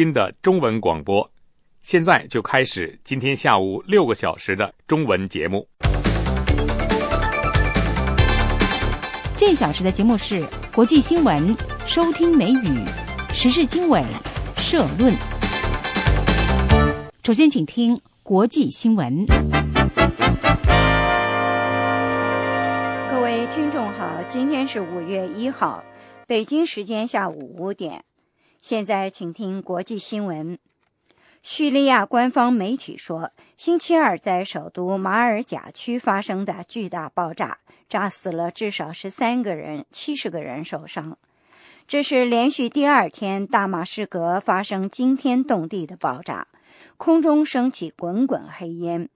新的中文广播，现在就开始今天下午六个小时的中文节目。这小时的节目是国际新闻、收听美语、时事经纬、社论。首先，请听国际新闻。各位听众好，今天是五月一号，北京时间下午五点。现在请听国际新闻。叙利亚官方媒体说，星期二在首都马尔贾区发生的巨大爆炸，炸死了至少十三个人，七十个人受伤。这是连续第二天大马士革发生惊天动地的爆炸，空中升起滚滚黑烟。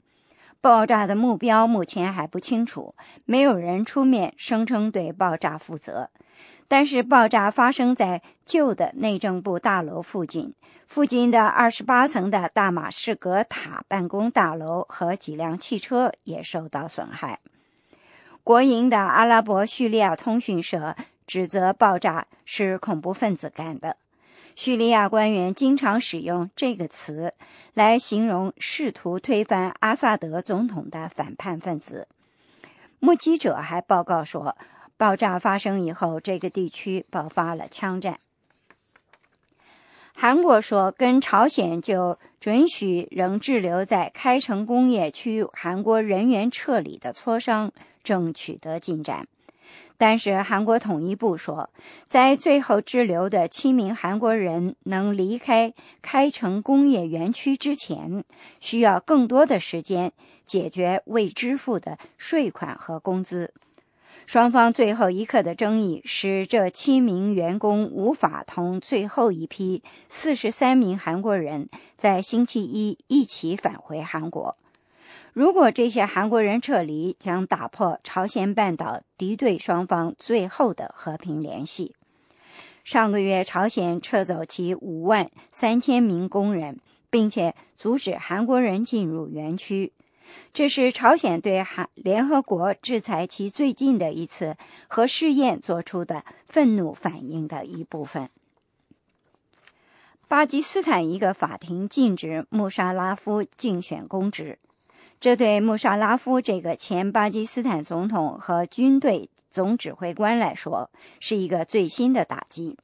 爆炸的目标目前还不清楚，没有人出面声称对爆炸负责。但是爆炸发生在旧的内政部大楼附近，附近的二十八层的大马士革塔办公大楼和几辆汽车也受到损害。国营的阿拉伯叙利亚通讯社指责爆炸是恐怖分子干的。叙利亚官员经常使用这个词来形容试图推翻阿萨德总统的反叛分子。目击者还报告说。爆炸发生以后，这个地区爆发了枪战。韩国说，跟朝鲜就准许仍滞留在开城工业区韩国人员撤离的磋商正取得进展，但是韩国统一部说，在最后滞留的七名韩国人能离开开城工业园区之前，需要更多的时间解决未支付的税款和工资。双方最后一刻的争议使这七名员工无法同最后一批四十三名韩国人在星期一一起返回韩国。如果这些韩国人撤离，将打破朝鲜半岛敌对双方最后的和平联系。上个月，朝鲜撤走其五万三千名工人，并且阻止韩国人进入园区。这是朝鲜对韩联合国制裁其最近的一次核试验做出的愤怒反应的一部分。巴基斯坦一个法庭禁止穆沙拉夫竞选公职，这对穆沙拉夫这个前巴基斯坦总统和军队总指挥官来说是一个最新的打击。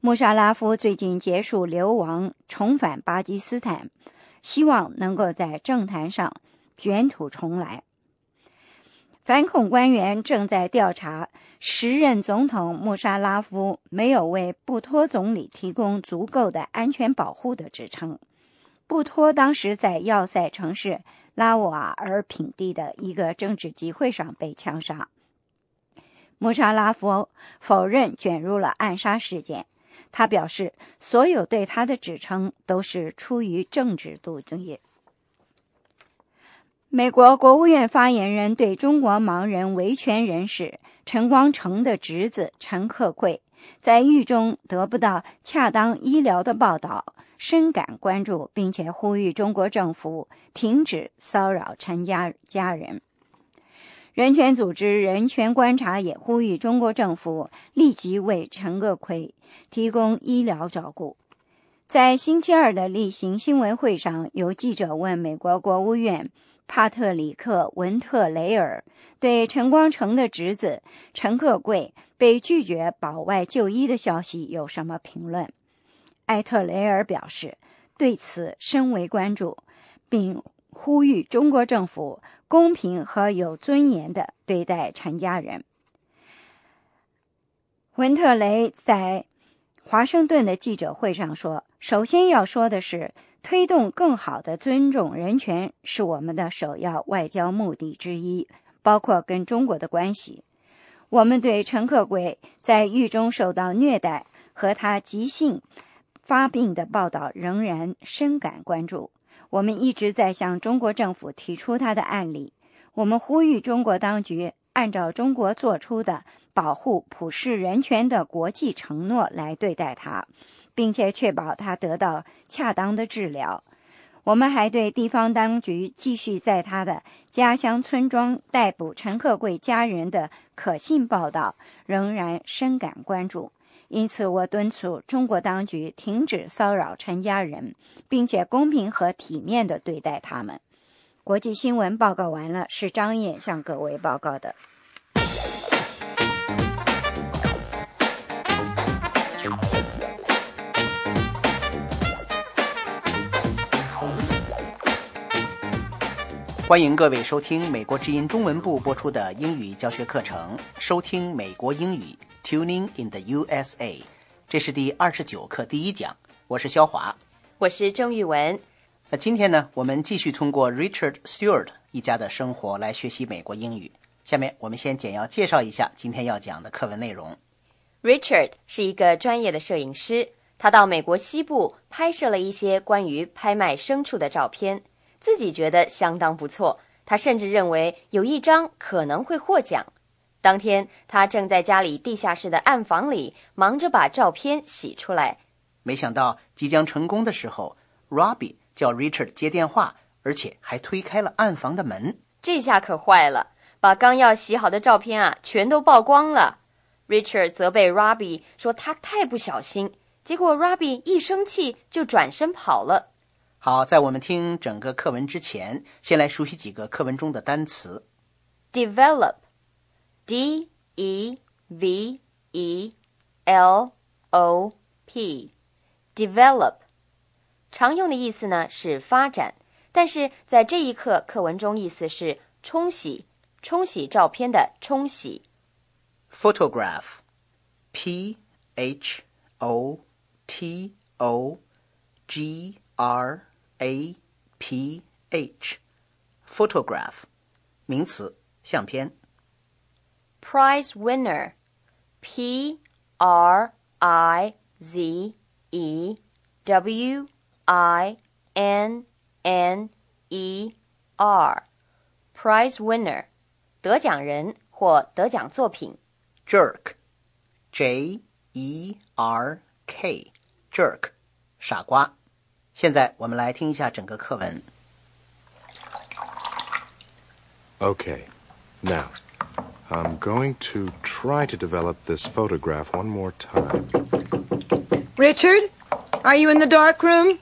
穆沙拉夫最近结束流亡，重返巴基斯坦，希望能够在政坛上。卷土重来。反恐官员正在调查时任总统穆沙拉夫没有为布托总理提供足够的安全保护的指称。布托当时在要塞城市拉瓦尔品地的一个政治集会上被枪杀。穆沙拉夫否认卷入了暗杀事件，他表示所有对他的指称都是出于政治动机。美国国务院发言人对中国盲人维权人士陈光诚的侄子陈克贵在狱中得不到恰当医疗的报道深感关注，并且呼吁中国政府停止骚扰陈家家人。人权组织人权观察也呼吁中国政府立即为陈克贵提供医疗照顾。在星期二的例行新闻会上，有记者问美国国务院。帕特里克·文特雷尔对陈光诚的侄子陈克贵被拒绝保外就医的消息有什么评论？艾特雷尔表示对此深为关注，并呼吁中国政府公平和有尊严地对待陈家人。文特雷在华盛顿的记者会上说：“首先要说的是。”推动更好的尊重人权是我们的首要外交目的之一，包括跟中国的关系。我们对陈克贵在狱中受到虐待和他急性发病的报道仍然深感关注。我们一直在向中国政府提出他的案例。我们呼吁中国当局按照中国做出的保护普世人权的国际承诺来对待他。并且确保他得到恰当的治疗。我们还对地方当局继续在他的家乡村庄逮捕陈克贵家人的可信报道仍然深感关注，因此，我敦促中国当局停止骚扰陈家人，并且公平和体面的对待他们。国际新闻报告完了，是张燕向各位报告的。欢迎各位收听美国之音中文部播出的英语教学课程，收听美国英语 Tuning in the USA。这是第二十九课第一讲，我是肖华，我是郑玉文。那今天呢，我们继续通过 Richard Stewart 一家的生活来学习美国英语。下面我们先简要介绍一下今天要讲的课文内容。Richard 是一个专业的摄影师，他到美国西部拍摄了一些关于拍卖牲畜的照片。自己觉得相当不错，他甚至认为有一张可能会获奖。当天，他正在家里地下室的暗房里忙着把照片洗出来。没想到即将成功的时候，Robbie 叫 Richard 接电话，而且还推开了暗房的门。这下可坏了，把刚要洗好的照片啊全都曝光了。Richard 责备 Robbie 说他太不小心，结果 Robbie 一生气就转身跑了。好，在我们听整个课文之前，先来熟悉几个课文中的单词。develop，d e v e l o p，develop，常用的意思呢是发展，但是在这一课课文中意思是冲洗，冲洗照片的冲洗。photograph，p h o t o g r a p h，photograph，名词，相片。Prize winner，p r i z e w i n n e r，prize winner，得奖人或得奖作品。Jerk，j e r k，jerk，傻瓜。 现在我们来听一下整个课文。Okay, now I'm going to try to develop this photograph one more time. Richard, are you in the dark room?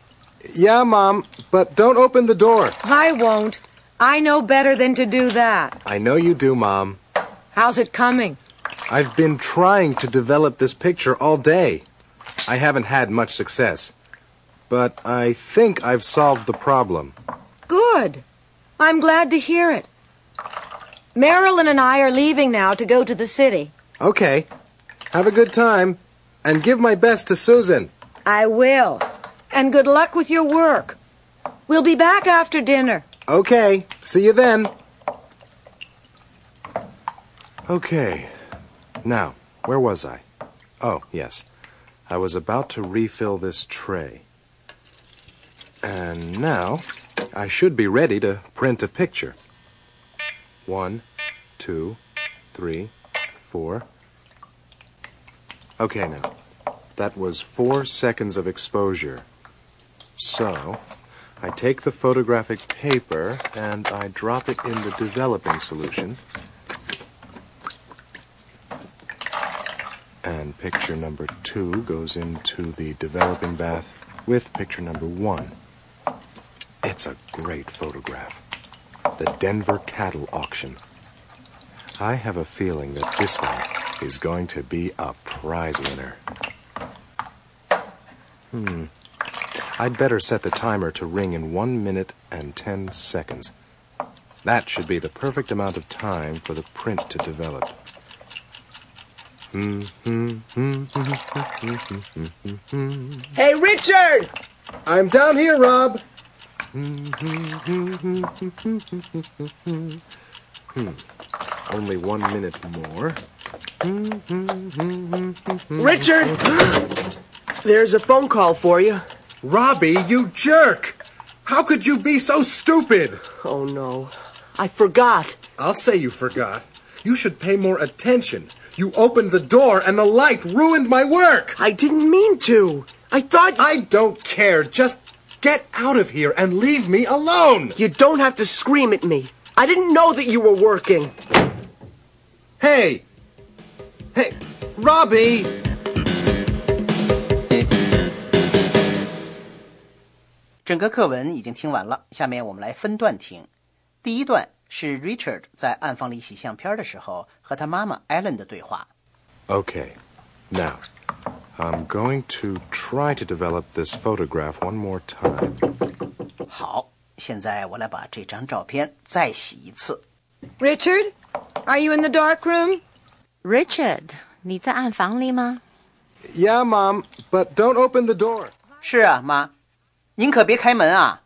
Yeah, Mom, but don't open the door. I won't. I know better than to do that. I know you do, Mom. How's it coming? I've been trying to develop this picture all day. I haven't had much success. But I think I've solved the problem. Good. I'm glad to hear it. Marilyn and I are leaving now to go to the city. Okay. Have a good time. And give my best to Susan. I will. And good luck with your work. We'll be back after dinner. Okay. See you then. Okay. Now, where was I? Oh, yes. I was about to refill this tray. And now I should be ready to print a picture. One, two, three, four. Okay, now. That was four seconds of exposure. So, I take the photographic paper and I drop it in the developing solution. And picture number two goes into the developing bath with picture number one. It's a great photograph. The Denver Cattle Auction. I have a feeling that this one is going to be a prize winner. Hmm. I'd better set the timer to ring in one minute and ten seconds. That should be the perfect amount of time for the print to develop. Hey, Richard! I'm down here, Rob. Hmm. Only one minute more. Richard! There's a phone call for you. Robbie, you jerk! How could you be so stupid? Oh, no. I forgot. I'll say you forgot. You should pay more attention. You opened the door and the light ruined my work. I didn't mean to. I thought. I don't care. Just Get out of here and leave me alone! You don't have to scream at me. I didn't know that you were working. Hey! Hey, Robbie! Richard now I'm going to try to develop this photograph one more time. 好，现在我来把这张照片再洗一次。 Richard, are you in the dark room? Richard，你在暗房里吗？ Yeah, Mom, but don't open the door. 是啊，妈，您可别开门啊！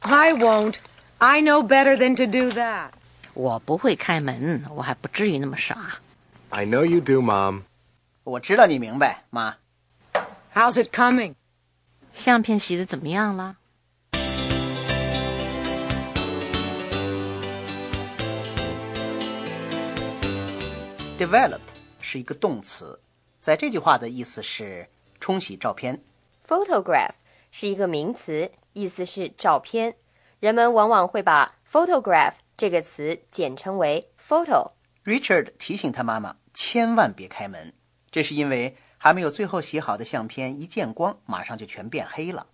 I won't. I know better than to do that. 我不会开门，我还不至于那么傻。 I know you do, Mom. 我知道你明白，妈。 How's it coming? 相片洗的怎么样了？Develop 是一个动词，在这句话的意思是冲洗照片。Photograph 是一个名词，意思是照片。人们往往会把 photograph 这个词简称为 photo。Richard 提醒他妈妈千万别开门，这是因为还没有最后洗好的相片一见光，马上就全变黑了。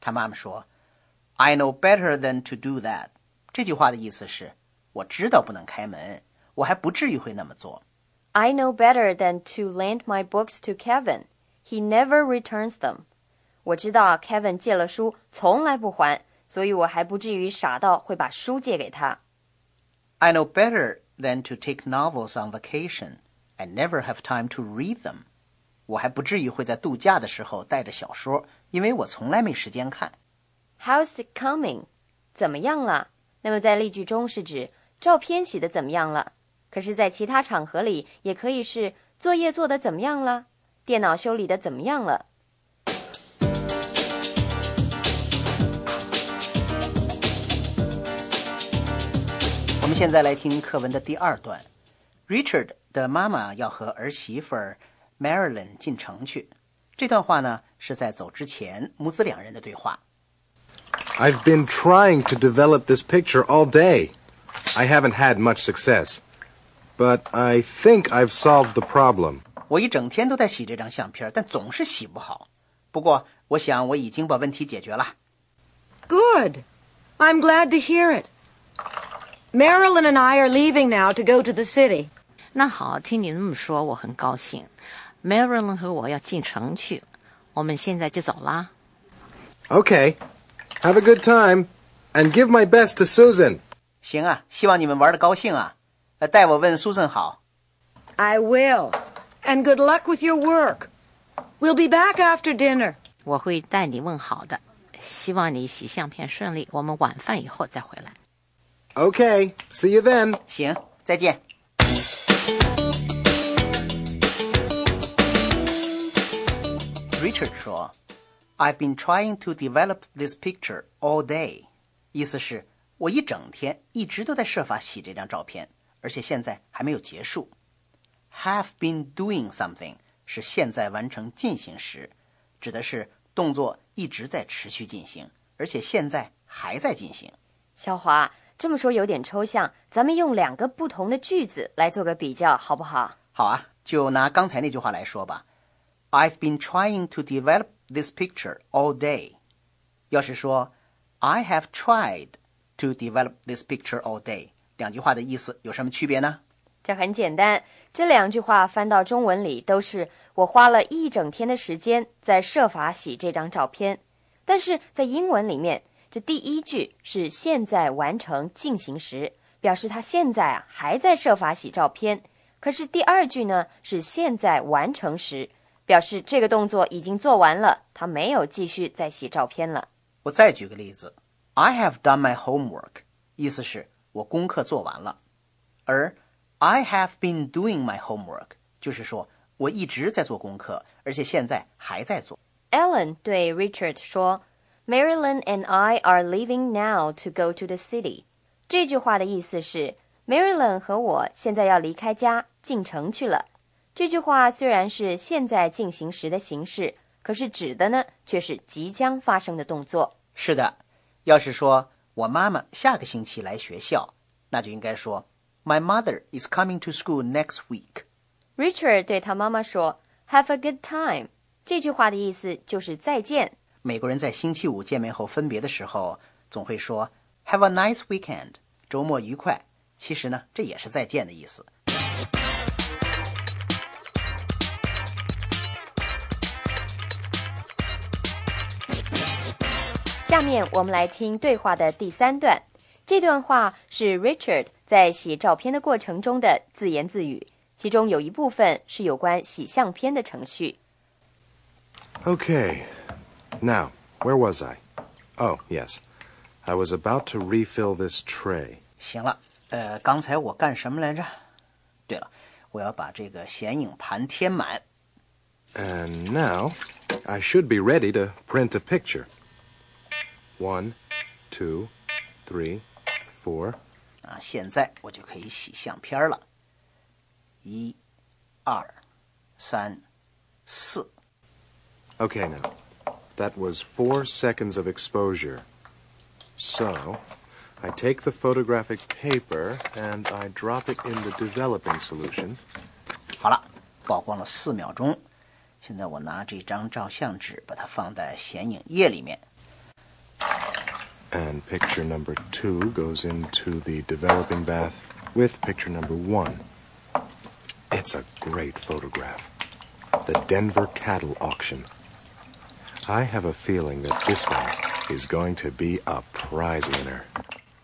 他妈妈说：“I know better than to do that。”这句话的意思是我知道不能开门，我还不至于会那么做。 I know better than to lend my books to Kevin. He never returns them. 我知道 Kevin 借了书从来不还，所以我还不至于傻到会把书借给他。 I know better than to take novels on vacation. I never have time to read them. 我还不至于会在度假的时候带着小说，因为我从来没时间看。How's it coming？怎么样了？那么在例句中是指照片洗的怎么样了，可是，在其他场合里也可以是作业做的怎么样了，电脑修理的怎么样了。我们现在来听课文的第二段。Richard 的妈妈要和儿媳妇儿 Marilyn 进城去。这段话呢是在走之前母子两人的对话。 I've been trying to develop this picture all day. I haven't had much success. But I think I've solved the problem. 我一整天都在洗这张相片，但总是洗不好。不过，我想我已经把问题解决了。 Good. I'm glad to hear it. Marilyn and I are leaving now to go to the city. 那好，听你那么说，我很高兴。 Marilyn 和我要进城去，我们现在就走啦。 Okay. Have a good time. And give my best to Susan. 行啊，希望你们玩的高兴啊。呃，代我问苏森好。 I will. And good luck with your work. We'll be back after dinner. 我会代你问好的，希望你洗相片顺利。我们晚饭以后再回来。 Okay. See you then. 行，再见。 Richard 说：“I've been trying to develop this picture all day。”意思是我一整天一直都在设法洗这张照片，而且现在还没有结束。Have been doing something 是现在完成进行时，指的是动作一直在持续进行，而且现在还在进行。小华这么说有点抽象，咱们用两个不同的句子来做个比较，好不好？好啊，就拿刚才那句话来说吧。I've been trying to develop this picture all day。要是说 I have tried to develop this picture all day，两句话的意思有什么区别呢？这很简单，这两句话翻到中文里都是我花了一整天的时间在设法洗这张照片，但是在英文里面，这第一句是现在完成进行时，表示他现在啊还在设法洗照片。可是第二句呢是现在完成时，表示这个动作已经做完了，他没有继续再洗照片了。我再举个例子，I have done my homework，意思是我功课做完了，而 I have been doing my homework，就是说我一直在做功课，而且现在还在做。Ellen 对 Richard 说：“Marilyn and I are leaving now to go to the city。”这句话的意思是 Marilyn 和我现在要离开家进城去了。这句话虽然是现在进行时的形式，可是指的呢却是即将发生的动作。是的，要是说我妈妈下个星期来学校，那就应该说 My mother is coming to school next week。Richard 对他妈妈说：“Have a good time。”这句话的意思就是再见。美国人在星期五见面后分别的时候，总会说 “Have a nice weekend”，周末愉快。其实呢，这也是再见的意思。下面我们来听对话的第三段。这段话是 Richard 在洗照片的过程中的自言自语，其中有一部分是有关洗相片的程序。Okay. Now, where was I? Oh, yes. I was about to refill this tray. 行了，呃，刚才我干什么来着？对了，我要把这个显影盘填满。 And now, I should be ready to print a picture. One, two, three, four. 啊，现在我就可以洗相片了。一、二、三、四。 Okay, now. That was four seconds of exposure. So, I take the photographic paper and I drop it in the developing solution. 好了，曝光了四秒钟。现在我拿这张照相纸，把它放在显影液里面。 And picture number two goes into the developing bath with picture number one. It's a great photograph. The Denver cattle auction. I have a feeling that this one is going to be a prize winner.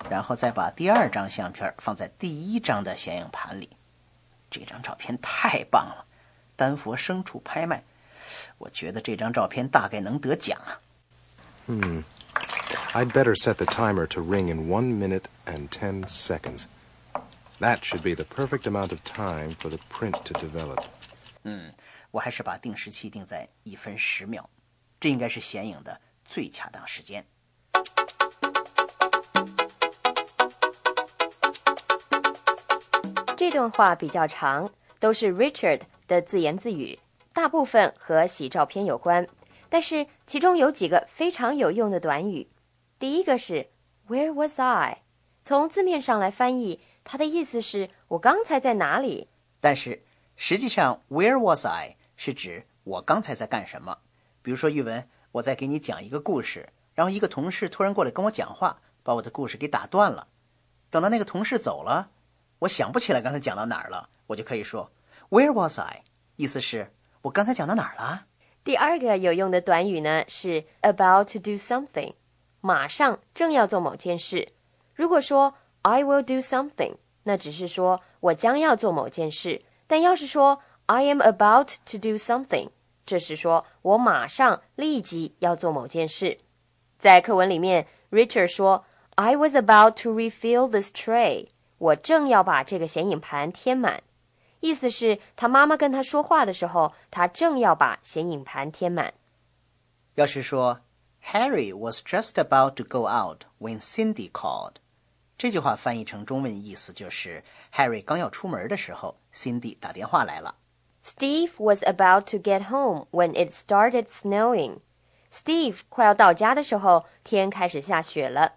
然后再把第二张相片放在第一张的显影盘里。这张照片太棒了，丹佛牲畜拍卖，我觉得这张照片大概能得奖啊。 I'd better set the timer to ring in one minute and ten seconds. That should be the perfect amount of time for the print to develop. 嗯我还是把定时器定在一分十秒，这应该是显影的最恰当时间。这段话比较长，都是 Richard 的自言自语，大部分和洗照片有关，但是其中有几个非常有用的短语。第一个是 Where was I？从字面上来翻译，它的意思是我刚才在哪里。但是实际上，Where was I 是指我刚才在干什么。比如说，玉文，我在给你讲一个故事，然后一个同事突然过来跟我讲话，把我的故事给打断了。等到那个同事走了，我想不起来刚才讲到哪儿了，我就可以说 Where was I？意思是我刚才讲到哪儿了？第二个有用的短语呢是 about to do something，马上正要做某件事。如果说 I will do something，那只是说我将要做某件事；但要是说 I am about to do something，这是说我马上立即要做某件事。在课文里面，Richard 说 I was about to refill this tray，我正要把这个显影盘填满。意思是他妈妈跟他说话的时候，他正要把显影盘填满。要是说 Harry was just about to go out when Cindy called，这句话翻译成中文意思就是 Harry 刚要出门的时候，Cindy 打电话来了。 Steve was about to get home when it started snowing. Steve 快要到家的时候，天开始下雪了。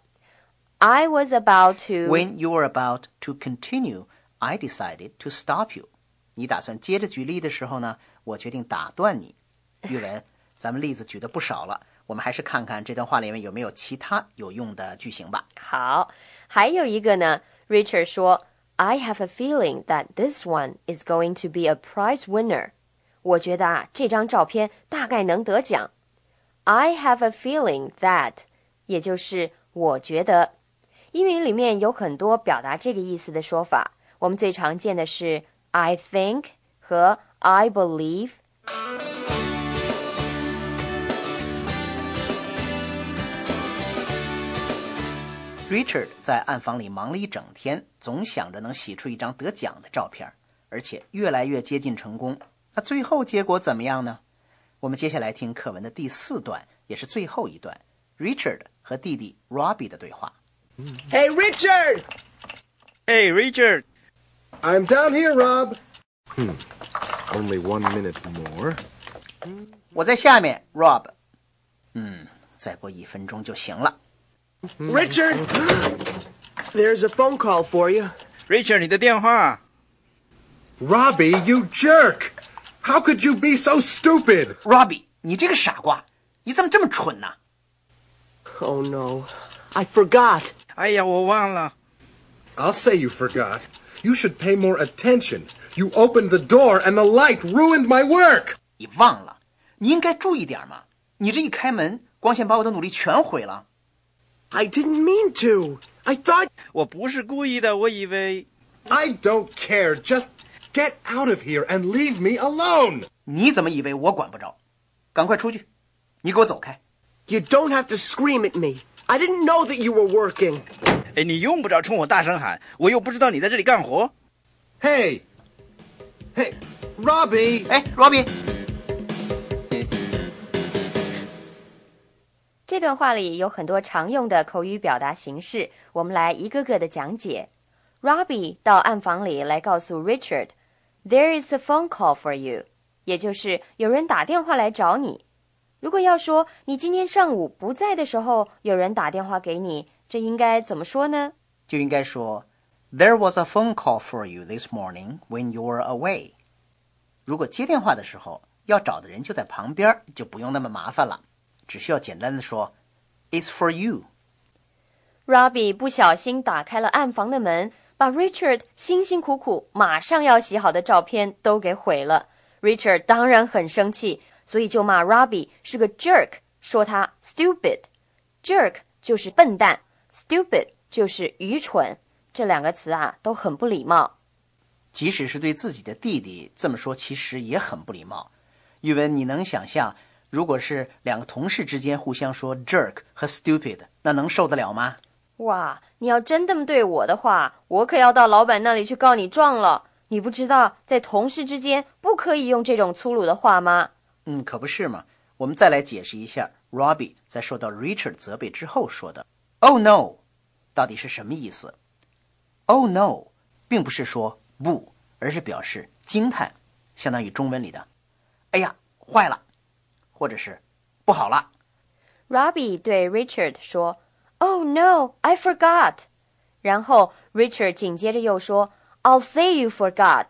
I was about to When you were about to continue, I decided to stop you. 你打算接着举例的时候呢，我决定打断你。玉文，咱们例子举的不少了， 我们还是看看这段话里面有没有其他有用的句型吧。好，还有一个呢。Richard 说，I have a feeling that this one is going to be a prize winner。我觉得啊，这张照片大概能得奖。I have a feeling that，也就是我觉得。英语里面有很多表达这个意思的说法，我们最常见的是 I think 和 I believe。Richard 在暗房里忙了一整天，总想着能洗出一张得奖的照片，而且越来越接近成功。那最后结果怎么样呢？我们接下来听课文的第四段，也是最后一段，Richard 和弟弟 Robbie 的对话。Hey, Richard! Hey, Richard. I'm down here, Rob. Hmm. Only one minute more. 我在下面，Rob。嗯，再过一分钟就行了。Richard! There's a phone call for you. Richard，你的电话。 Robbie, you jerk! How could you be so stupid? Robbie，你这个傻瓜， 你怎么这么蠢呢、 Oh no, I forgot. 哎呀，我忘了。 I'll say you forgot. You should pay more attention. You opened the door and the light ruined my work. 你忘了，你应该注意点嘛！你这一开门，光线把我的努力全毁了。 I didn't mean to. I thought 我不是故意的，我以为 I don't care. Just get out of here and leave me alone. 你怎么以为我管不着？赶快出去！你给我走开！ you don't have to scream at me. I didn't know that you were working. 哎，你用不着冲我大声喊，我又不知道你在这里干活。 Hey. Hey, Robbie. 哎，罗 这段话里有很多常用的口语表达形式，我们来一个个的讲解。Robbie 到暗房里来告诉 Richard，There is a phone call for you，也就是有人打电话来找你。如果要说你今天上午不在的时候有人打电话给你，这应该怎么说呢？就应该说，There was a phone call for you this morning when you were away。如果接电话的时候要找的人就在旁边，就不用那么麻烦了，只需要简单的说，It's for you。Robbie 不小心打开了暗房的门，把 Richard 辛辛苦苦马上要洗好的照片都给毁了。Richard 当然很生气，所以就骂 Robbie 是个 jerk，说他 stupid。jerk 就是笨蛋，stupid 就是愚蠢，这两个词啊都很不礼貌。即使是对自己的弟弟这么说，其实也很不礼貌。玉文，你能想象，如果是两个同事之间互相说 jerk 和 stupid，那能受得了吗？哇，你要真这么对我的话，我可要到老板那里去告你状了。你不知道在同事之间不可以用这种粗鲁的话吗？嗯，可不是嘛。我们再来解释一下，Robbie 在受到 Richard 责备之后说的 “Oh no” 到底是什么意思？“Oh no” 并不是说不，而是表示惊叹，相当于中文里的“哎呀，坏了”或者是“不好了 Robbie 对 Richard 说：“Oh no, I forgot。”然后 Richard 紧接着又说：“I'll say you forgot。”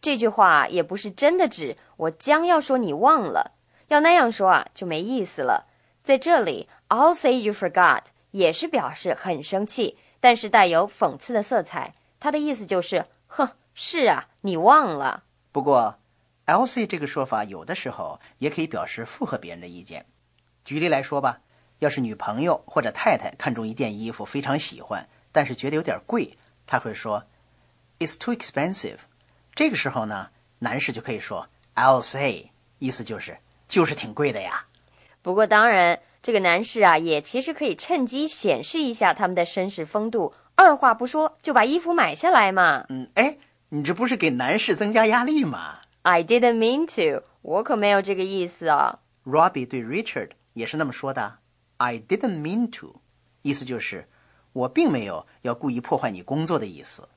这句话也不是真的指我将要说你忘了，要那样说啊就没意思了。在这里，“I'll say you forgot” 也是表示很生气，但是带有讽刺的色彩。它的意思就是：“哼，是啊，你忘了。””。不过，“I'll say” 这个说法有的时候也可以表示附和别人的意见。举例来说吧，要是女朋友或者太太看中一件衣服非常喜欢，但是觉得有点贵，她会说 "It's too expensive"。这个时候呢，男士就可以说 "I'll say"，意思就是就是挺贵的呀。不过当然，这个男士啊，也其实可以趁机显示一下他们的绅士风度，二话不说就把衣服买下来嘛。嗯，哎，你这不是给男士增加压力吗 I didn't mean to，我可没有这个意思啊。？Robbie 对 Richard 也是那么说的，I didn't mean to，意思就是我并没有要故意破坏你工作的意思。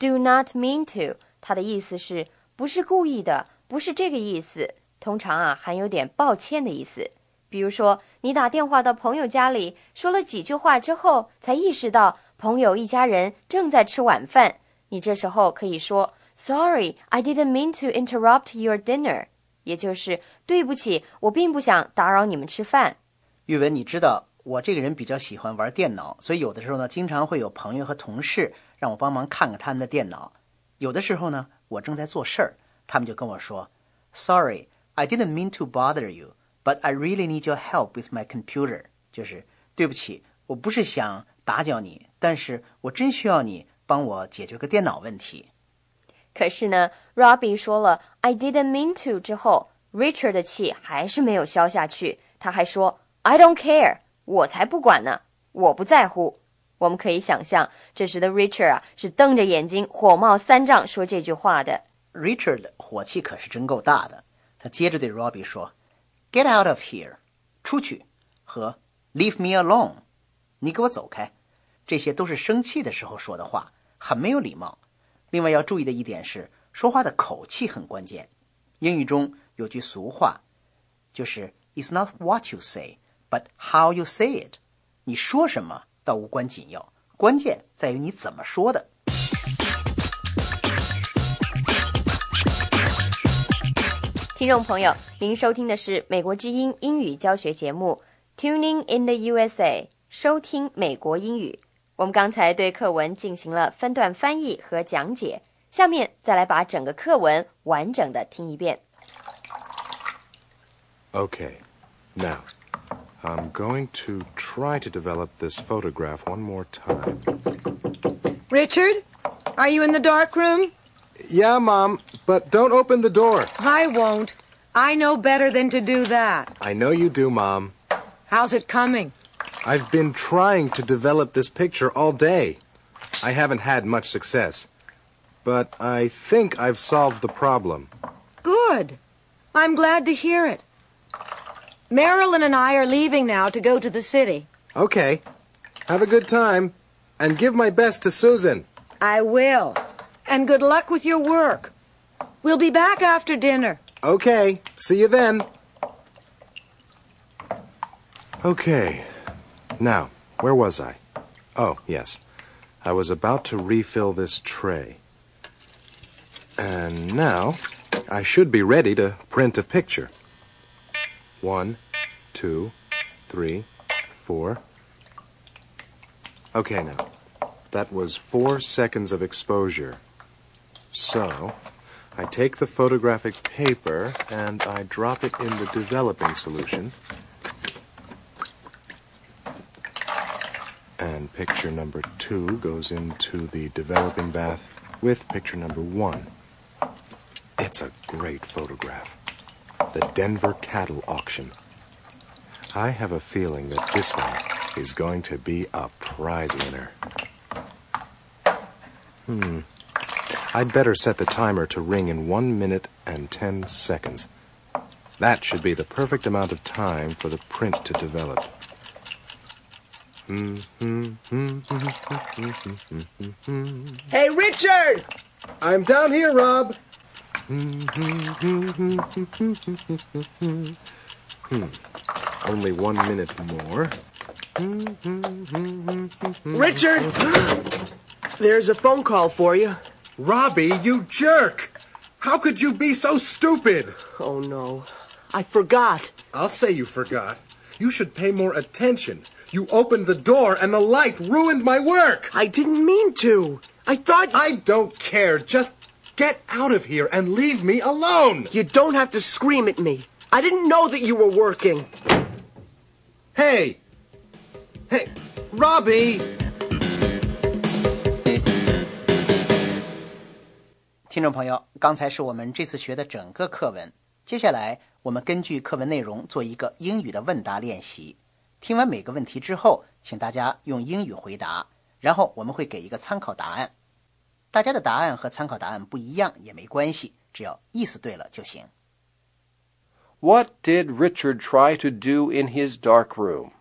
Do not mean to，它的意思是不是故意的，不是这个意思。通常啊，含有点抱歉的意思。比如说，你打电话到朋友家里，说了几句话之后，才意识到朋友一家人正在吃晚饭，你这时候可以说 Sorry, I didn't mean to interrupt your dinner，也就是对不起，我并不想打扰你们吃饭。玉文，你知道我这个人比较喜欢玩电脑，所以有的时候呢，经常会有朋友和同事让我帮忙看看他们的电脑。有的时候呢，我正在做事儿，他们就跟我说：“Sorry, I didn't mean to bother you, but I really need your help with my computer。”就是对不起，我不是想打搅你，但是我真需要你帮我解决个电脑问题。可是呢，Robbie 说了 "I didn't mean to" 之后，Richard 的气还是没有消下去，他还说 "I don't care，我才不管呢，我不在乎。我们可以想象，这时的 Richard 啊是瞪着眼睛，火冒三丈说这句话的。Richard 火气可是真够大的，他接着对 Robbie 说：“Get out of here，出去，和 Leave me alone，你给我走开。”这些都是生气的时候说的话，很没有礼貌。另外要注意的一点是，说话的口气很关键。英语中有句俗话，就是 "It's not what you say, but how you say it"。你说什么倒无关紧要，关键在于你怎么说的。听众朋友，您收听的是美国之音英语教学节目《Tuning in the USA》，收听美国英语。我们刚才对课文进行了分段翻译和讲解，下面再来把整个课文完整的听一遍。 Okay, now, I'm going to try to develop this photograph one more time. Richard, are you in the dark room? Yeah, Mom, but don't open the door. I won't. I know better than to do that. I know you do, Mom. How's it coming? I've been trying to develop this picture all day. I haven't had much success. But I think I've solved the problem. Good. I'm glad to hear it. Marilyn and I are leaving now to go to the city. Okay. Have a good time. And give my best to Susan. I will. And good luck with your work. We'll be back after dinner. Okay. See you then. Okay. Now, where was I? Oh, yes. I was about to refill this tray. And now, I should be ready to print a picture. One, two, three, four. Okay, now. That was four seconds of exposure. So, I take the photographic paper and I drop it in the developing solution. And picture number two goes into the developing bath with picture number one. It's a great photograph. The Denver Cattle Auction. I have a feeling that this one is going to be a prize winner. Hmm. I'd better set the timer to ring in one minute and ten seconds. That should be the perfect amount of time for the print to develop. Hey, Richard! I'm down here, Rob. Hmm. Only one minute more. Richard! There's a phone call for you. Robbie, you jerk! How could you be so stupid? Oh, no. I forgot. I'll say you forgot. You should pay more attention. You opened the door and the light ruined my work. I didn't mean to. I thought. I don't care. Just get out of here and leave me alone. You don't have to scream at me. I didn't know that you were working. Hey! Hey, Robbie! 听众朋友，刚才是我们这次学的整个课文。接下来，我们根据课文内容做一个英语的问答练习。 听完每个问题之后，请大家用英语回答，然后我们会给一个参考答案。大家的答案和参考答案不一样也没关系，只要意思对了就行。 What did Richard try to do in his dark room?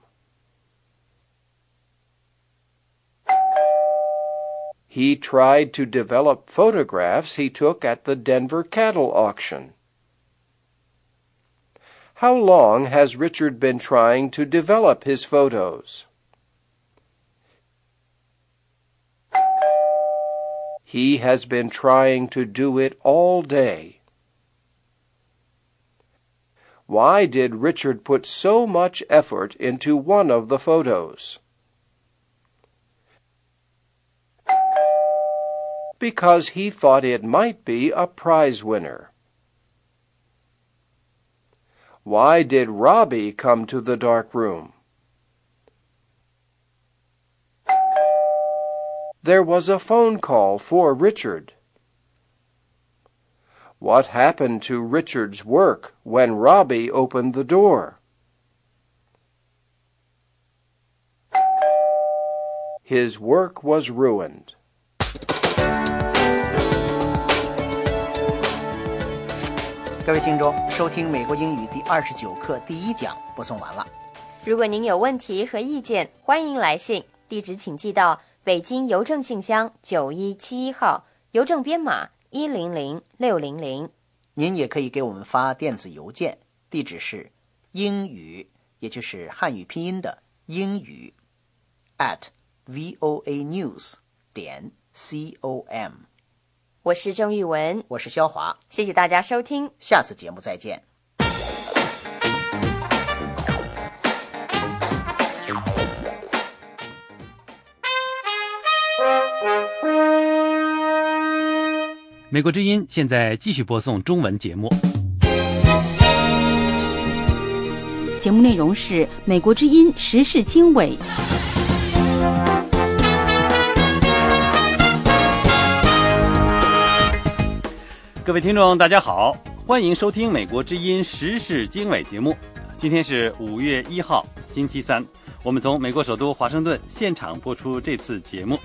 He tried to develop photographs he took at the Denver cattle auction. How long has Richard been trying to develop his photos? He has been trying to do it all day. Why did Richard put so much effort into one of the photos? Because he thought it might be a prize winner. Why did Robbie come to the dark room? There was a phone call for Richard. What happened to Richard's work when Robbie opened the door? His work was ruined. 各位听众，收听美国英语第二十九课第一讲播送完了。如果您有问题和意见，欢迎来信，地址请寄到北京邮政信箱九一七一号，邮政编码一零零六零零。您也可以给我们发电子邮件，地址是英语，也就是汉语拼音的英语，at voa news 点 com。我是郑玉文，我是肖华，谢谢大家收听，下次节目再见。美国之音现在继续播送中文节目。节目内容是《美国之音时事经纬》。各位听众，大家好，欢迎收听美国之音时事经纬节目。今天是五月一号，星期三，我们从美国首都华盛顿现场播出这次节目，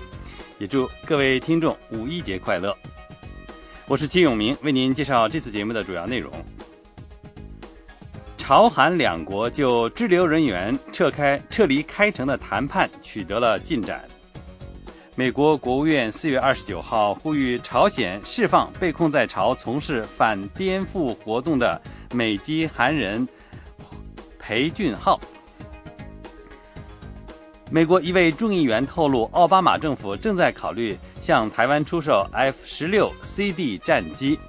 也祝各位听众五一节快乐。我是秦永明，为您介绍这次节目的主要内容。朝韩两国就滞留人员撤开撤离开城的谈判取得了进展。美国国务院四月二十九号呼吁朝鲜释放被控在朝从事反颠覆活动的美籍韩人裴俊浩。美国一位众议员透露，奥巴马政府正在考虑向台湾出售 F 十六 CD 战机。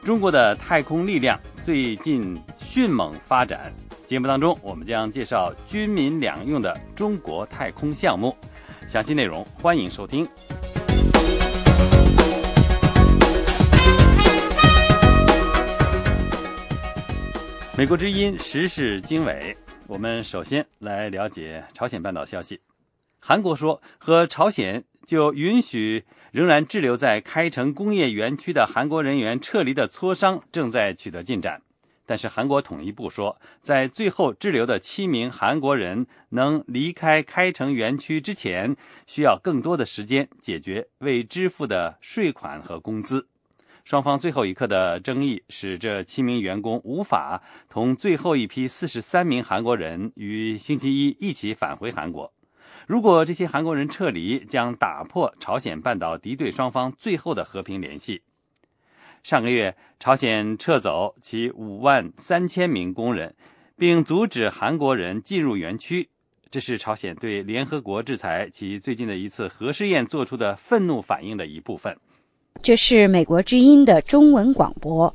中国的太空力量最近迅猛发展。节目当中，我们将介绍军民两用的中国太空项目。详细内容欢迎收听。美国之音时事经纬，我们首先来了解朝鲜半岛消息。韩国说，和朝鲜就允许仍然滞留在开城工业园区的韩国人员撤离的磋商正在取得进展。但是韩国统一部说，在最后滞留的七名韩国人能离开开城园区之前，需要更多的时间解决未支付的税款和工资。双方最后一刻的争议使这七名员工无法同最后一批四十三名韩国人于星期一一起返回韩国。如果这些韩国人撤离，将打破朝鲜半岛敌对双方最后的和平联系。上个月，朝鲜撤走其五万三千名工人，并阻止韩国人进入园区。这是朝鲜对联合国制裁其最近的一次核试验做出的愤怒反应的一部分。这是美国之音的中文广播。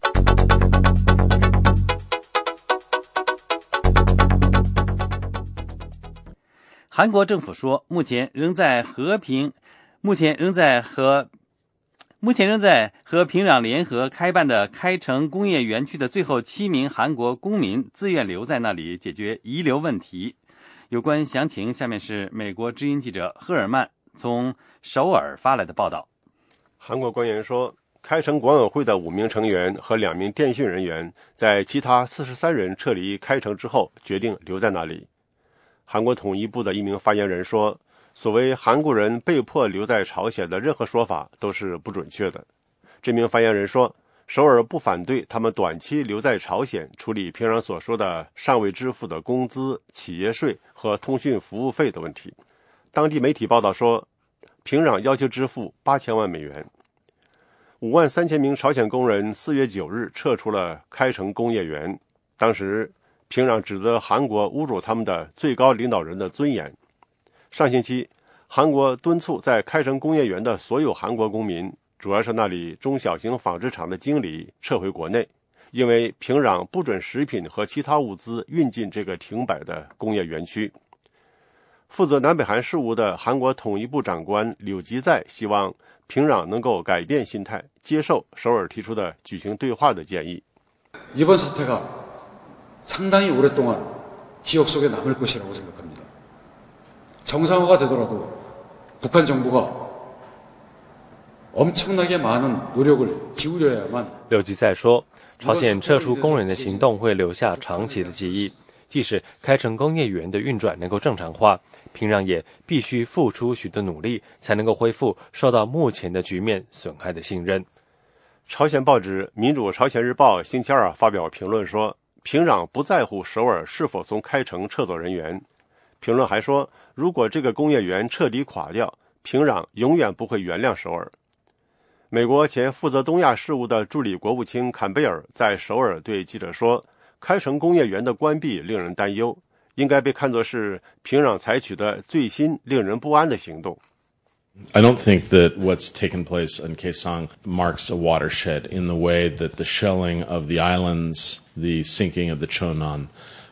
韩国政府说，目前仍在和平，目前仍在和。目前仍在和平壤联合开办的开城工业园区的最后七名韩国公民自愿留在那里解决遗留问题。有关详情，下面是美国之音记者赫尔曼从首尔发来的报道。韩国官员说，开城管委会的五名成员和两名电讯人员在其他四十三人撤离开城之后，决定留在那里。韩国统一部的一名发言人说。所谓韩国人被迫留在朝鲜的任何说法都是不准确的。这名发言人说：“首尔不反对他们短期留在朝鲜处理平壤所说的尚未支付的工资、企业税和通讯服务费的问题。”当地媒体报道说，平壤要求支付八千万美元。五万三千名朝鲜工人四月九日撤出了开城工业园，当时平壤指责韩国侮辱他们的最高领导人的尊严。上星期，韩国敦促在开城工业园的所有韩国公民，主要是那里中小型纺织厂的经理，撤回国内，因为平壤不准食品和其他物资运进这个停摆的工业园区。负责南北韩事务的韩国统一部长官柳吉在希望平壤能够改变心态，接受首尔提出的举行对话的建议。이번사태가상당히오랫동안기억속에남을것이라고생각합니다 다。 정상화가 되더라도 북한 정부가 엄청나게 많은 노력을 기울여야만 柳吉在说，朝鲜撤出工人的行动会留下长期的记忆。即使开城工业园的运转能够正常化，平壤也必须付出许多努力，才能够恢复受到目前的局面损害的信任。朝鲜报纸《民主朝鲜日报》星期二发表评论说，平壤不在乎首尔是否从开城撤走人员。评论还说， 如果这个工业园彻底垮掉，平壤永远不会原谅首尔。美国前负责东亚事务的助理国务卿坎贝尔在首尔对记者说：“开城工业园的关闭令人担忧，应该被看作是平壤采取的最新令人不安的行动。” I don't think that what's taken place in Kaesong marks a watershed in the way that the shelling of the islands, the sinking of the Chonan.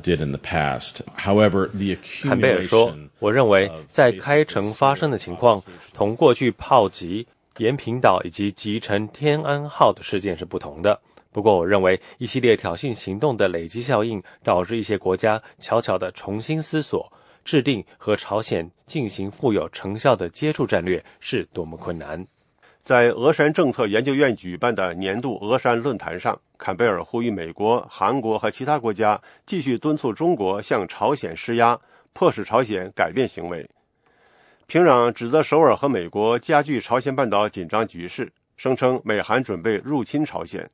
Did in the past. However, the accumulation 坎贝尔说：“我认为在开城发生的情况同过去炮击延平岛以及集成天安号的事件是不同的。不过，我认为一系列挑衅行动的累积效应，导致一些国家悄悄地重新思索制定和朝鲜进行富有成效的接触战略是多么困难。在峨山政策研究院举办的年度峨山论坛上，坎贝尔呼吁美国、韩国和其他国家继续敦促中国向朝鲜施压，迫使朝鲜改变行为。平壤指责首尔和美国加剧朝鲜半岛紧张局势，声称美韩准备入侵朝鲜。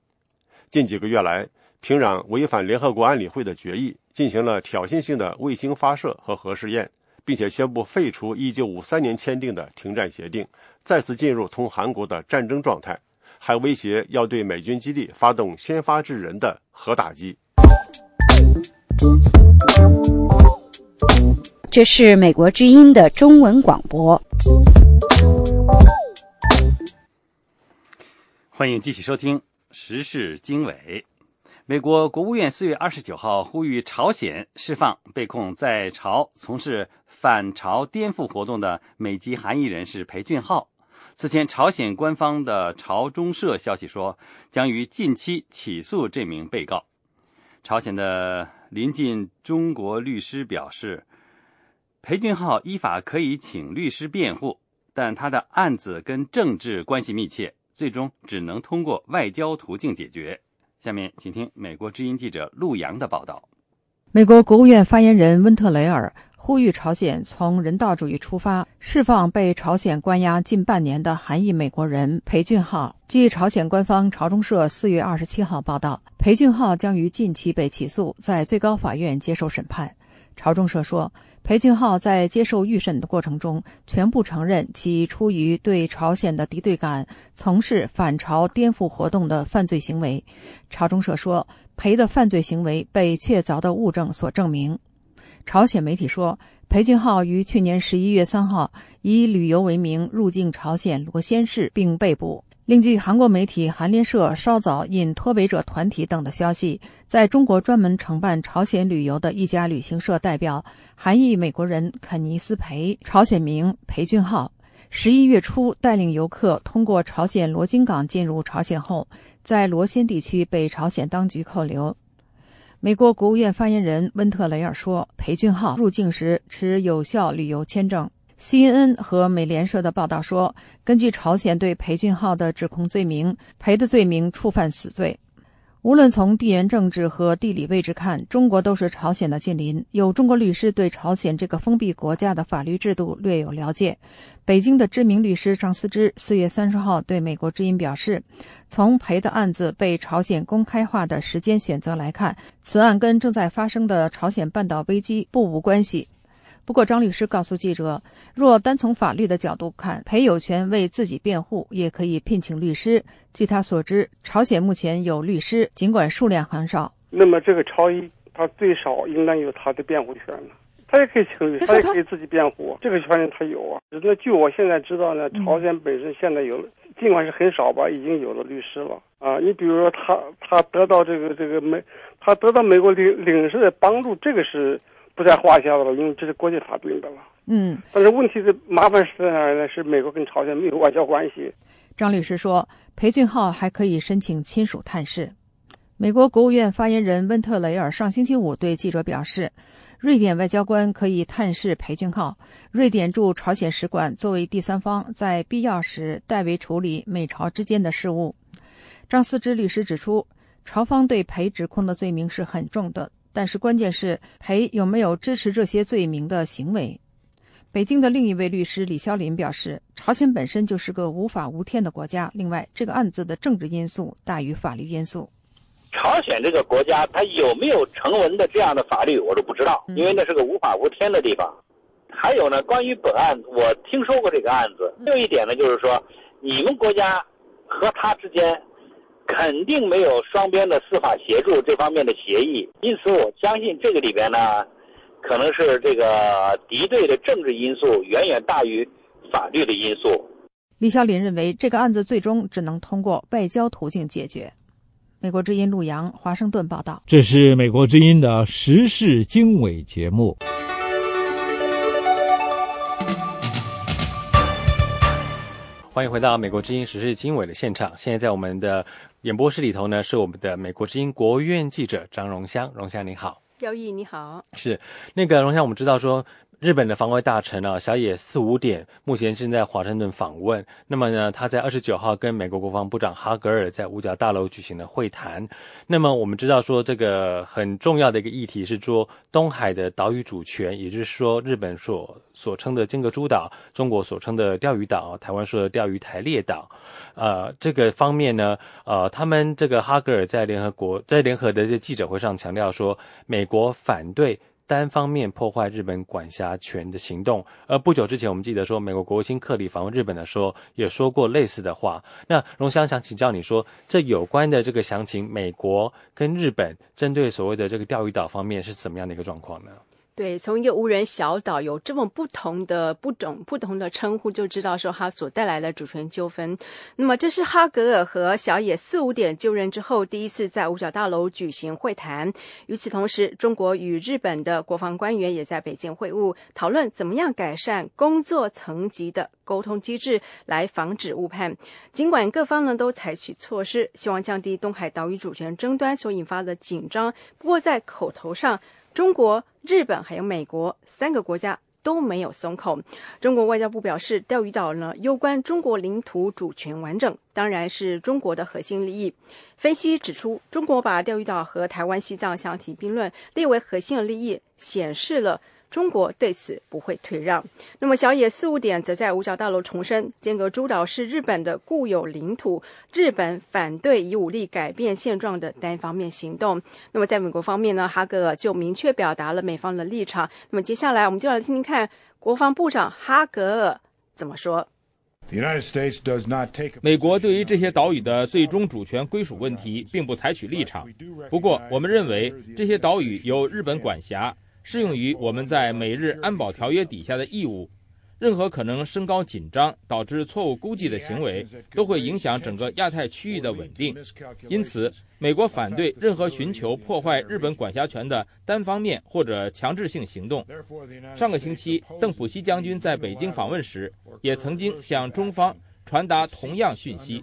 近几个月来，平壤违反联合国安理会的决议，进行了挑衅性的卫星发射和核试验。并且宣布废除1953年签订的停战协定，再次进入同韩国的战争状态，还威胁要对美军基地发动先发制人的核打击。这是美国之音的中文广播。欢迎继续收听时事经纬。美国国务院四月二十九号呼吁朝鲜释放被控在朝从事反朝颠覆活动的美籍韩裔人士裴俊浩。此前，朝鲜官方的朝中社消息说，将于近期起诉这名被告。朝鲜的临近中国律师表示，裴俊浩依法可以请律师辩护，但他的案子跟政治关系密切，最终只能通过外交途径解决。下面请听美国之音记者陆洋的报道。美国国务院发言人温特雷尔呼吁朝鲜从人道主义出发，释放被朝鲜关押近半年的韩裔美国人裴俊浩。据朝鲜官方朝中社四月二十七号报道，裴俊浩将于近期被起诉，在最高法院接受审判。朝中社说。裴俊浩在接受预审的过程中，全部承认其出于对朝鲜的敌对感，从事反朝颠覆活动的犯罪行为。朝中社说，裴的犯罪行为被确凿的物证所证明。朝鲜媒体说，裴俊浩于去年十一月三号以旅游为名入境朝鲜罗先市并被捕。另据韩国媒体韩联社稍早引脱北者团体等的消息，在中国专门承办朝鲜旅游的一家旅行社代表韩裔美国人肯尼斯·裴（朝鲜名裴俊浩），十一月初带领游客通过朝鲜罗京港进入朝鲜后，在罗先地区被朝鲜当局扣留。美国国务院发言人温特雷尔说，裴俊浩入境时持有效旅游签证。CNN 和美联社的报道说，根据朝鲜对裴俊浩的指控罪名，裴的罪名触犯死罪。无论从地缘政治和地理位置看，中国都是朝鲜的近邻。有中国律师对朝鲜这个封闭国家的法律制度略有了解。北京的知名律师张思之四月三十号对美国之音表示，从裴的案子被朝鲜公开化的时间选择来看，此案跟正在发生的朝鲜半岛危机不无关系。不过，张律师告诉记者，若单从法律的角度看，裴有权为自己辩护，也可以聘请律师。据他所知，朝鲜目前有律师，尽管数量很少。那么，这个朝一他最少应当有他的辩护权了，他也可以请律师，他也可以自己辩护，这个权利他有啊。那据我现在知道呢，朝鲜本身现在有了，尽管是很少吧，已经有了律师了啊。你比如说，他他得到这个这个美，他得到美国领领事的帮助，这个是。不在话下的了，因为这是国际法定的了。嗯，但是问题是麻烦是在哪儿呢？是美国跟朝鲜没有外交关系。张律师说，裴俊浩还可以申请亲属探视。美国国务院发言人温特雷尔上星期五对记者表示，瑞典外交官可以探视裴俊浩，瑞典驻朝鲜使馆作为第三方，在必要时代为处理美朝之间的事务。张思之律师指出，朝方对裴指控的罪名是很重的。但是关键是裴有没有支持这些罪名的行为？北京的另一位律师李肖林表示，朝鲜本身就是个无法无天的国家。另外，这个案子的政治因素大于法律因素。朝鲜这个国家，它有没有成文的这样的法律，我都不知道，因为那是个无法无天的地方。还有呢，关于本案，我听说过这个案子。还有一点呢，就是说，你们国家和他之间。肯定没有双边的司法协助这方面的协议，因此我相信这个里边呢，可能是这个敌对的政治因素远远大于法律的因素。李小林认为，这个案子最终只能通过外交途径解决。美国之音陆洋华盛顿报道。这是美国之音的时事经纬节目。欢迎回到美国之音时事经纬的现场。现在在我们的演播室里头呢，是我们的美国之音国务院记者张荣香。荣香你好，姚毅你好，是那个荣香，我们知道说。日本的防卫大臣啊，小野四五点目前正在华盛顿访问。那么呢，他在二十九号跟美国国防部长哈格尔在五角大楼举行了会谈。那么我们知道说，这个很重要的一个议题是说东海的岛屿主权，也就是说日本所所称的尖阁诸岛，中国所称的钓鱼岛，台湾说的钓鱼台列岛。呃，这个方面呢，呃，他们这个哈格尔在联合国在联合的这记者会上强调说，美国反对。单方面破坏日本管辖权的行动，而不久之前，我们记得说，美国国务卿克里访问日本的时候，也说过类似的话。那龙香想请教你说，这有关的这个详情，美国跟日本针对所谓的这个钓鱼岛方面是怎么样的一个状况呢？对，从一个无人小岛有这么不同的不同不同的称呼，就知道说它所带来的主权纠纷。那么，这是哈格尔和小野四五点就任之后第一次在五角大楼举行会谈。与此同时，中国与日本的国防官员也在北京会晤，讨论怎么样改善工作层级的沟通机制，来防止误判。尽管各方呢都采取措施，希望降低东海岛屿主权争端所引发的紧张，不过在口头上。中国、日本还有美国三个国家都没有松口。中国外交部表示，钓鱼岛呢攸关中国领土主权完整，当然是中国的核心利益。分析指出，中国把钓鱼岛和台湾、西藏相提并论，列为核心的利益，显示了。中国对此不会退让。那么，小野四五点则在五角大楼重申，间隔诸岛是日本的固有领土，日本反对以武力改变现状的单方面行动。那么，在美国方面呢，哈格尔就明确表达了美方的立场。那么，接下来我们就来听听看国防部长哈格尔怎么说。美国对于这些岛屿的最终主权归属问题并不采取立场。不过，我们认为这些岛屿由日本管辖。适用于我们在美日安保条约底下的义务。任何可能升高紧张、导致错误估计的行为，都会影响整个亚太区域的稳定。因此，美国反对任何寻求破坏日本管辖权的单方面或者强制性行动。上个星期，邓普西将军在北京访问时，也曾经向中方传达同样讯息。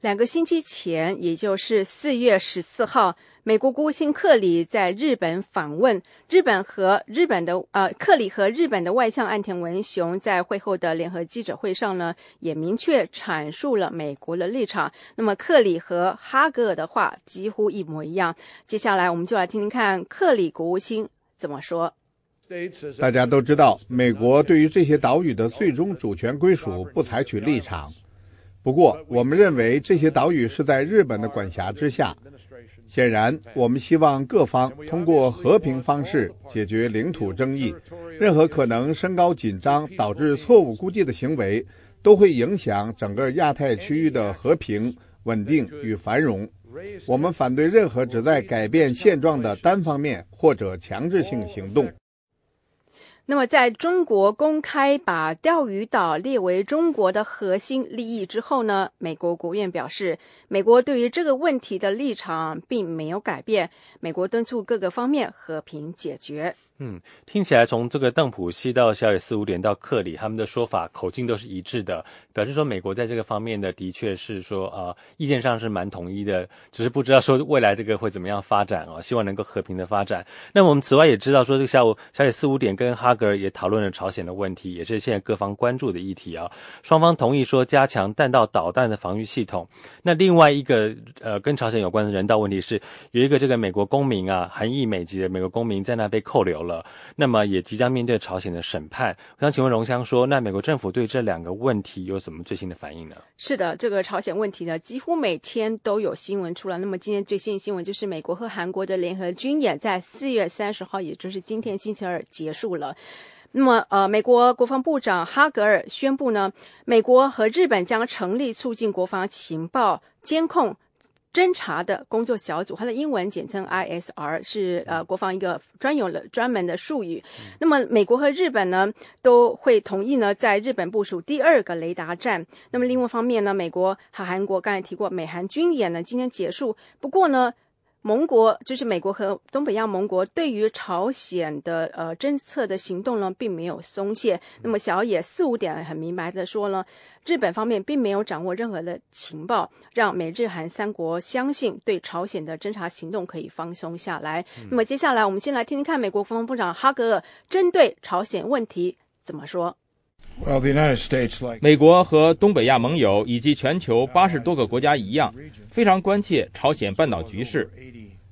两个星期前，也就是四月十四号，美国国务卿克里在日本访问。日本和日本的呃，克里和日本的外相岸田文雄在会后的联合记者会上呢，也明确阐述了美国的立场。那么，克里和哈格尔的话几乎一模一样。接下来，我们就来听听看克里国务卿怎么说。大家都知道，美国对于这些岛屿的最终主权归属不采取立场。不过，我们认为这些岛屿是在日本的管辖之下。显然，我们希望各方通过和平方式解决领土争议。任何可能升高紧张、导致错误估计的行为，都会影响整个亚太区域的和平、稳定与繁荣。我们反对任何旨在改变现状的单方面或者强制性行动。那么，在中国公开把钓鱼岛列为中国的核心利益之后呢？美国国务院表示，美国对于这个问题的立场并没有改变。美国敦促各个方面和平解决。嗯，听起来从这个邓普西到小野四五点到克里，他们的说法口径都是一致的，表示说美国在这个方面的的确是说啊，意见上是蛮统一的，只是不知道说未来这个会怎么样发展哦，希望能够和平的发展。那么我们此外也知道说，这个下午小野四五点跟哈格尔也讨论了朝鲜的问题，也是现在各方关注的议题啊。双方同意说加强弹道导弹的防御系统。那另外一个呃跟朝鲜有关的人道问题是，有一个这个美国公民啊，韩裔美籍的美国公民在那被扣留。了，那么也即将面对朝鲜的审判。我想请问荣香说，那美国政府对这两个问题有什么最新的反应呢？是的，这个朝鲜问题呢，几乎每天都有新闻出来。那么今天最新的新闻就是美国和韩国的联合军演在四月三十号，也就是今天星期二结束了。那么，呃，美国国防部长哈格尔宣布呢，美国和日本将成立促进国防情报监控。侦查的工作小组，它的英文简称 ISR，是呃国防一个专有的专门的术语。那么美国和日本呢都会同意呢，在日本部署第二个雷达站。那么另外一方面呢，美国和韩国刚才提过，美韩军演呢今天结束。不过呢，盟国就是美国和东北亚盟国对于朝鲜的呃侦测的行动呢，并没有松懈。那么小野四五点很明白的说呢，日本方面并没有掌握任何的情报，让美日韩三国相信对朝鲜的侦察行动可以放松下来。那么接下来我们先来听听看美国国防部长哈格尔针对朝鲜问题怎么说。美国和东北亚盟友以及全球八十多个国家一样，非常关切朝鲜半岛局势。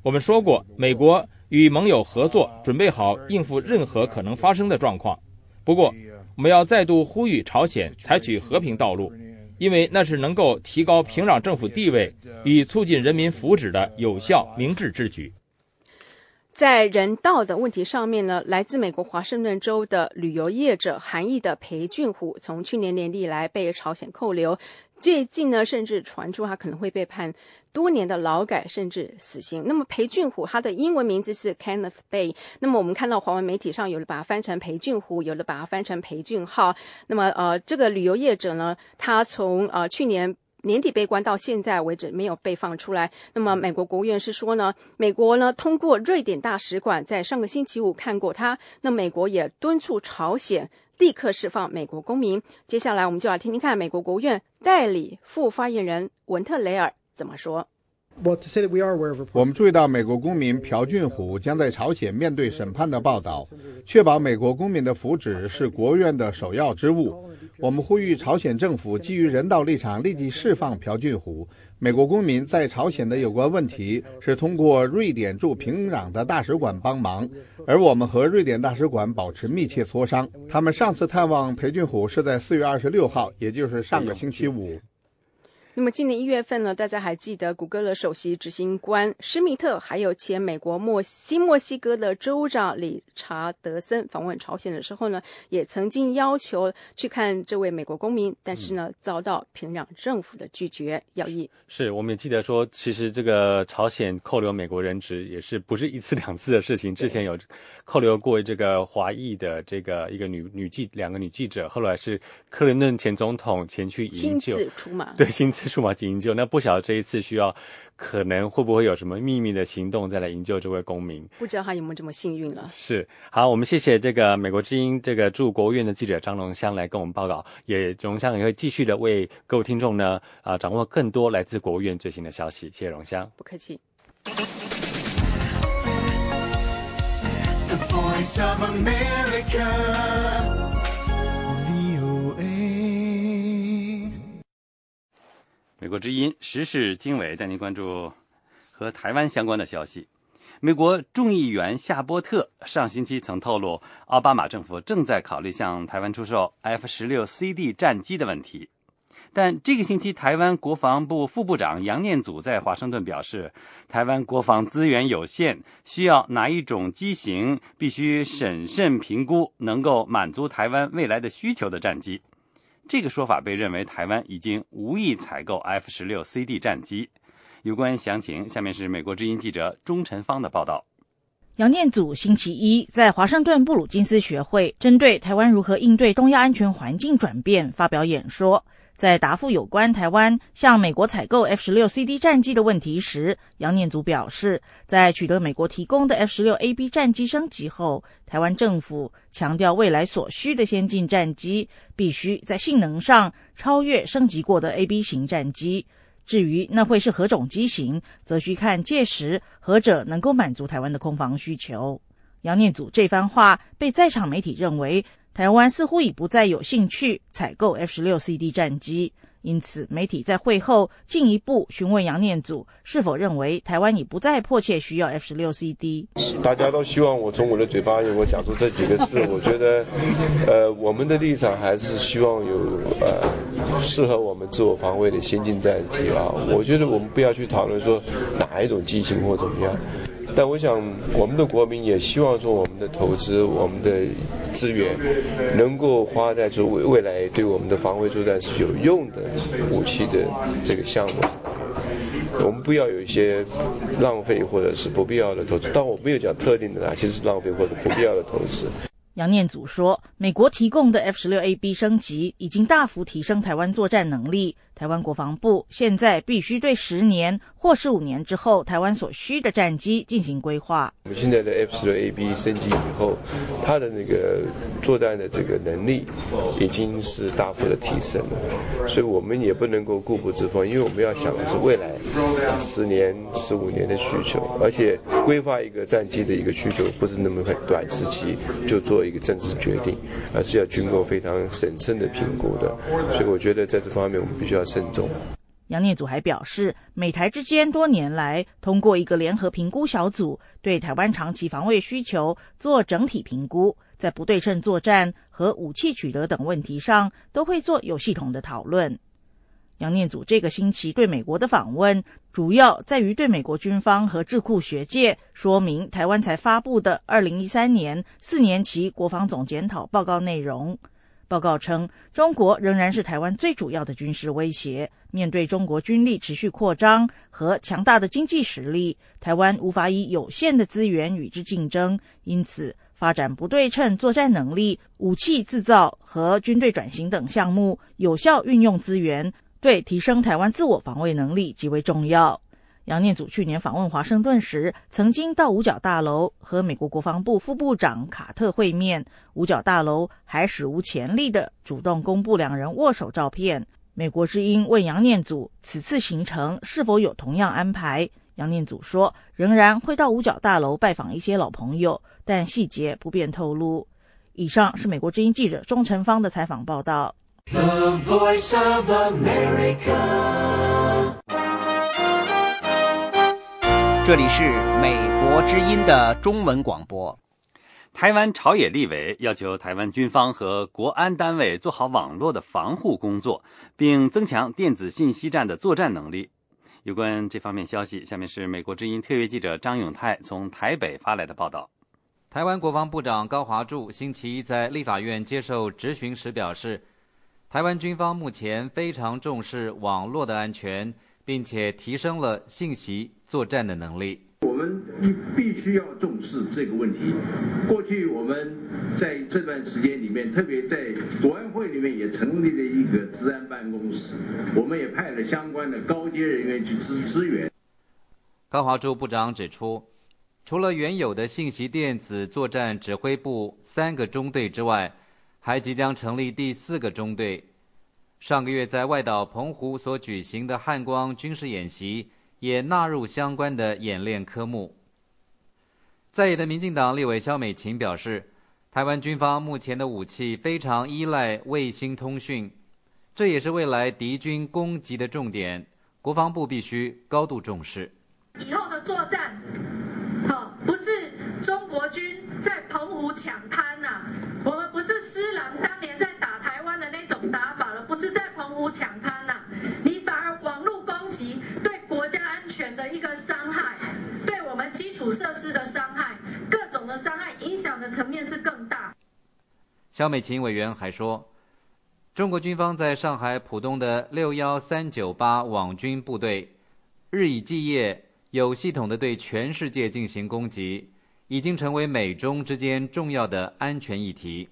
我们说过，美国与盟友合作，准备好应付任何可能发生的状况。不过，我们要再度呼吁朝鲜采取和平道路，因为那是能够提高平壤政府地位与促进人民福祉的有效明智之举。在人道的问题上面呢，来自美国华盛顿州的旅游业者韩裔的裴俊虎，从去年年底来被朝鲜扣留，最近呢，甚至传出他可能会被判多年的劳改，甚至死刑。那么裴俊虎他的英文名字是 Kenneth Bay，那么我们看到华文媒体上有的把它翻成裴俊虎，有的把它翻成裴俊浩。那么呃，这个旅游业者呢，他从呃去年。年底被关到现在为止没有被放出来。那么美国国务院是说呢，美国呢通过瑞典大使馆在上个星期五看过他。那美国也敦促朝鲜立刻释放美国公民。接下来我们就要听听看美国国务院代理副发言人文特雷尔怎么说。我们注意到美国公民朴俊虎将在朝鲜面对审判的报道，确保美国公民的福祉是国务院的首要之务。我们呼吁朝鲜政府基于人道立场立即释放朴俊虎。美国公民在朝鲜的有关问题是通过瑞典驻平壤的大使馆帮忙，而我们和瑞典大使馆保持密切磋商。他们上次探望裴俊虎是在四月二十六号，也就是上个星期五。那么今年一月份呢，大家还记得谷歌的首席执行官施密特，还有前美国墨西墨西哥的州长理查德森访问朝鲜的时候呢，也曾经要求去看这位美国公民，但是呢，遭到平壤政府的拒绝。要义是，我们也记得说，其实这个朝鲜扣留美国人质也是不是一次两次的事情，之前有扣留过这个华裔的这个一个女女记两个女记者，后来是克林顿前总统前去营救，亲自出马，对亲自。数码去营救，那不晓得这一次需要，可能会不会有什么秘密的行动再来营救这位公民？不知道他有没有这么幸运了。是，好，我们谢谢这个美国之音这个驻国务院的记者张龙香来跟我们报告，也龙香也会继续的为各位听众呢啊掌握更多来自国务院最新的消息。谢谢龙香，不客气。美国之音时事经纬带您关注和台湾相关的消息。美国众议员夏波特上星期曾透露，奥巴马政府正在考虑向台湾出售 F 十六 CD 战机的问题。但这个星期，台湾国防部副部长杨念祖在华盛顿表示，台湾国防资源有限，需要哪一种机型，必须审慎评估，能够满足台湾未来的需求的战机。这个说法被认为台湾已经无意采购 F 十六 CD 战机。有关详情，下面是美国之音记者钟晨芳的报道。杨念祖星期一在华盛顿布鲁金斯学会针对台湾如何应对东亚安全环境转变发表演说。在答复有关台湾向美国采购 F 十六 CD 战机的问题时，杨念祖表示，在取得美国提供的 F 十六 AB 战机升级后，台湾政府强调未来所需的先进战机必须在性能上超越升级过的 AB 型战机。至于那会是何种机型，则需看届时何者能够满足台湾的空防需求。杨念祖这番话被在场媒体认为。台湾似乎已不再有兴趣采购 F 十六 CD 战机，因此媒体在会后进一步询问杨念祖是否认为台湾已不再迫切需要 F 十六 CD。大家都希望我从我的嘴巴里我讲出这几个字，我觉得，呃，我们的立场还是希望有呃适合我们自我防卫的先进战机啊。我觉得我们不要去讨论说哪一种机型或怎么样。但我想，我们的国民也希望说，我们的投资、我们的资源，能够花在做未未来对我们的防卫作战是有用的武器的这个项目。我们不要有一些浪费或者是不必要的投资。但我没有讲特定的哪些是浪费或者不必要的投资。杨念祖说，美国提供的 F 十六 AB 升级已经大幅提升台湾作战能力。台湾国防部现在必须对十年或十五年之后台湾所需的战机进行规划。我们现在的 F 十六 AB 升级以后，它的那个作战的这个能力已经是大幅的提升了，所以我们也不能够固步自封，因为我们要想的是未来十年、十五年的需求，而且规划一个战机的一个需求不是那么很短时期就做一个正式决定，而是要经过非常审慎的评估的，所以我觉得在这方面我们必须要慎重。杨念祖还表示，美台之间多年来通过一个联合评估小组，对台湾长期防卫需求做整体评估，在不对称作战和武器取得等问题上，都会做有系统的讨论。杨念祖这个星期对美国的访问，主要在于对美国军方和智库学界说明台湾才发布的二零一三年四年期国防总检讨报告内容。报告称，中国仍然是台湾最主要的军事威胁。面对中国军力持续扩张和强大的经济实力，台湾无法以有限的资源与之竞争。因此，发展不对称作战能力、武器制造和军队转型等项目，有效运用资源，对提升台湾自我防卫能力极为重要。杨念祖去年访问华盛顿时，曾经到五角大楼和美国国防部副部长卡特会面。五角大楼还史无前例的主动公布两人握手照片。美国之音问杨念祖此次行程是否有同样安排，杨念祖说仍然会到五角大楼拜访一些老朋友，但细节不便透露。以上是美国之音记者钟成芳的采访报道。The Voice of America。这里是美国之音的中文广播。台湾朝野立委要求台湾军方和国安单位做好网络的防护工作，并增强电子信息战的作战能力。有关这方面消息，下面是美国之音特约记者张永泰从台北发来的报道。台湾国防部长高华柱星期一在立法院接受质询时表示，台湾军方目前非常重视网络的安全。并且提升了信息作战的能力。我们必须要重视这个问题。过去我们在这段时间里面，特别在国安会里面也成立了一个治安办公室，我们也派了相关的高阶人员去支支援。高华柱部长指出，除了原有的信息电子作战指挥部三个中队之外，还即将成立第四个中队。上个月在外岛澎湖所举行的汉光军事演习，也纳入相关的演练科目。在野的民进党立委肖美琴表示，台湾军方目前的武器非常依赖卫星通讯，这也是未来敌军攻击的重点，国防部必须高度重视。以后的作战，好，不是中国军在澎湖抢滩呐，我们不是施琅当年在打台湾的那种打法。不抢滩呐，你反而网络攻击对国家安全的一个伤害，对我们基础设施的伤害，各种的伤害影响的层面是更大。肖美琴委员还说，中国军方在上海浦东的六幺三九八网军部队，日以继夜、有系统的对全世界进行攻击，已经成为美中之间重要的安全议题。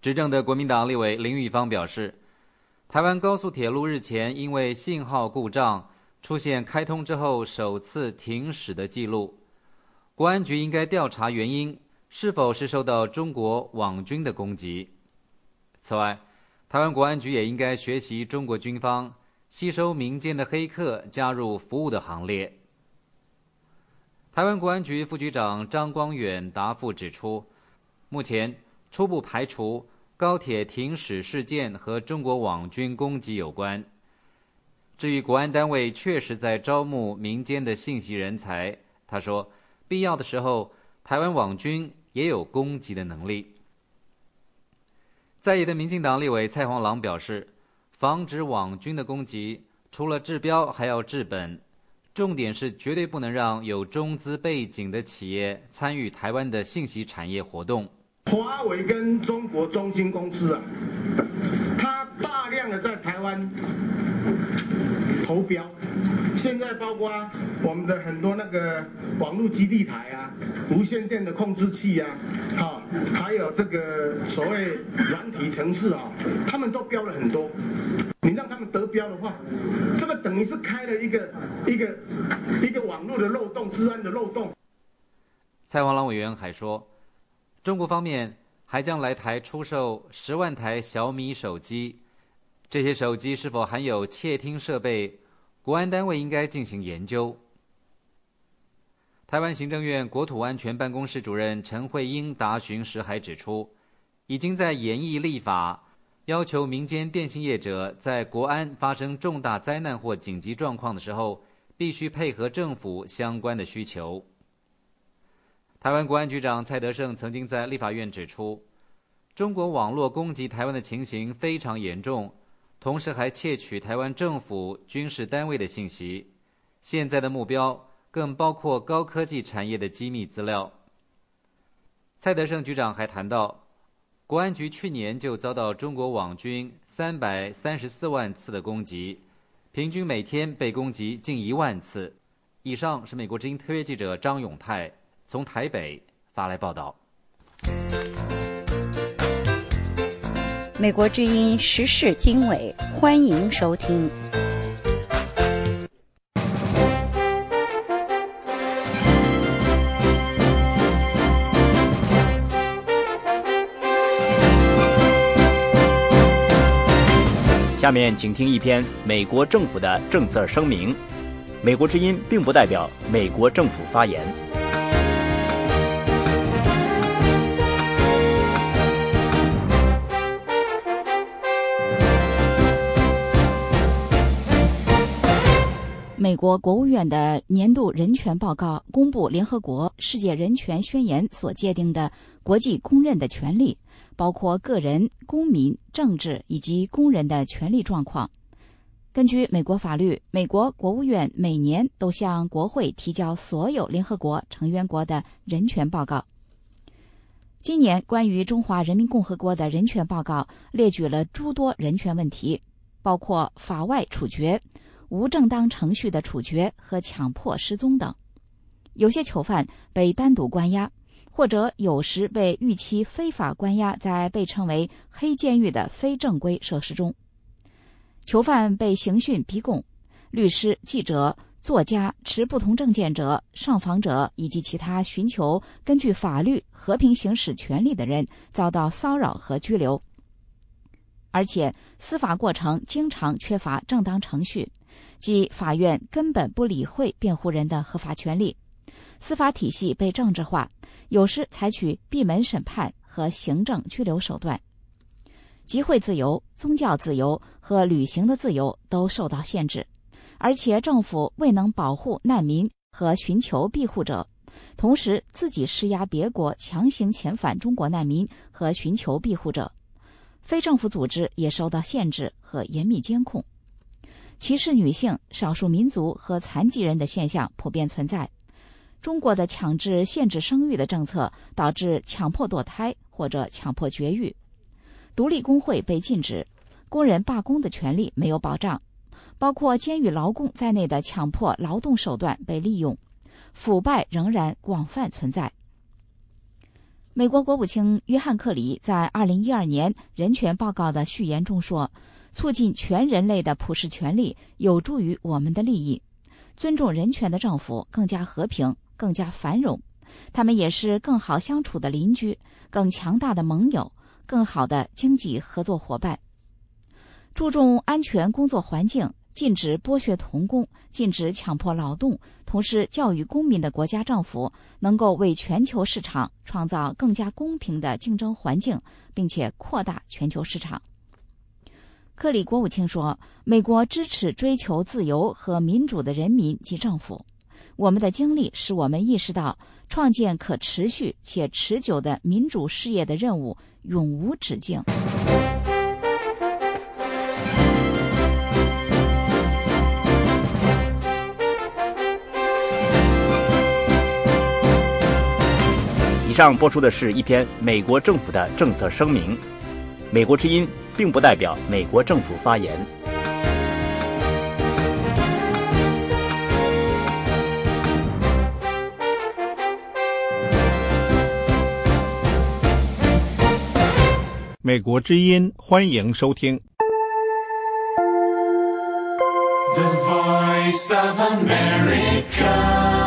执政的国民党立委林玉芳表示，台湾高速铁路日前因为信号故障，出现开通之后首次停驶的记录。国安局应该调查原因，是否是受到中国网军的攻击。此外，台湾国安局也应该学习中国军方，吸收民间的黑客加入服务的行列。台湾国安局副局长张光远答复指出，目前。初步排除高铁停驶事件和中国网军攻击有关。至于国安单位确实在招募民间的信息人才，他说，必要的时候，台湾网军也有攻击的能力。在野的民进党立委蔡黄朗表示，防止网军的攻击，除了治标还要治本，重点是绝对不能让有中资背景的企业参与台湾的信息产业活动。华为跟中国中兴公司啊，它大量的在台湾投标，现在包括我们的很多那个网络基地台啊、无线电的控制器啊，好，还有这个所谓软体城市啊，他们都标了很多。你让他们得标的话，这个等于是开了一个一个一个网络的漏洞、治安的漏洞。蔡王郎委员还说，中国方面还将来台出售十万台小米手机，这些手机是否含有窃听设备？国安单位应该进行研究。台湾行政院国土安全办公室主任陈慧英答询时还指出，已经在研议立法，要求民间电信业者在国安发生重大灾难或紧急状况的时候，必须配合政府相关的需求。台湾国安局长蔡德胜曾经在立法院指出，中国网络攻击台湾的情形非常严重。同时还窃取台湾政府军事单位的信息，现在的目标更包括高科技产业的机密资料。蔡德胜局长还谈到，国安局去年就遭到中国网军三百三十四万次的攻击，平均每天被攻击近一万次。以上是美国之音特约记者张永泰从台北发来报道。美国之音时事经纬，欢迎收听。下面请听一篇美国政府的政策声明。美国之音并不代表美国政府发言。美国国务院的年度人权报告公布联合国世界人权宣言所界定的国际公认的权利，包括个人、公民、政治以及工人的权利状况。根据美国法律，美国国务院每年都向国会提交所有联合国成员国的人权报告。今年关于中华人民共和国的人权报告列举了诸多人权问题，包括法外处决。无正当程序的处决和强迫失踪等，有些囚犯被单独关押，或者有时被预期非法关押在被称为“黑监狱”的非正规设施中。囚犯被刑讯逼供，律师、记者、作家、持不同证件者、上访者以及其他寻求根据法律和平行使权利的人遭到骚扰和拘留，而且司法过程经常缺乏正当程序。即法院根本不理会辩护人的合法权利，司法体系被政治化，有时采取闭门审判和行政拘留手段，集会自由、宗教自由和旅行的自由都受到限制，而且政府未能保护难民和寻求庇护者，同时自己施压别国强行遣返中国难民和寻求庇护者，非政府组织也受到限制和严密监控。歧视女性、少数民族和残疾人的现象普遍存在。中国的强制限制生育的政策导致强迫堕胎或者强迫绝育。独立工会被禁止，工人罢工的权利没有保障，包括监狱劳工在内的强迫劳动手段被利用，腐败仍然广泛存在。美国国务卿约翰·克里在2012年人权报告的序言中说。促进全人类的普世权利，有助于我们的利益。尊重人权的政府更加和平、更加繁荣，他们也是更好相处的邻居、更强大的盟友、更好的经济合作伙伴。注重安全工作环境，禁止剥削童工，禁止强迫劳动，同时教育公民的国家政府，能够为全球市场创造更加公平的竞争环境，并且扩大全球市场。克里国务卿说：“美国支持追求自由和民主的人民及政府。我们的经历使我们意识到，创建可持续且持久的民主事业的任务永无止境。”以上播出的是一篇美国政府的政策声明。美国之音。并不代表美国政府发言。美国之音，欢迎收听。The voice of America.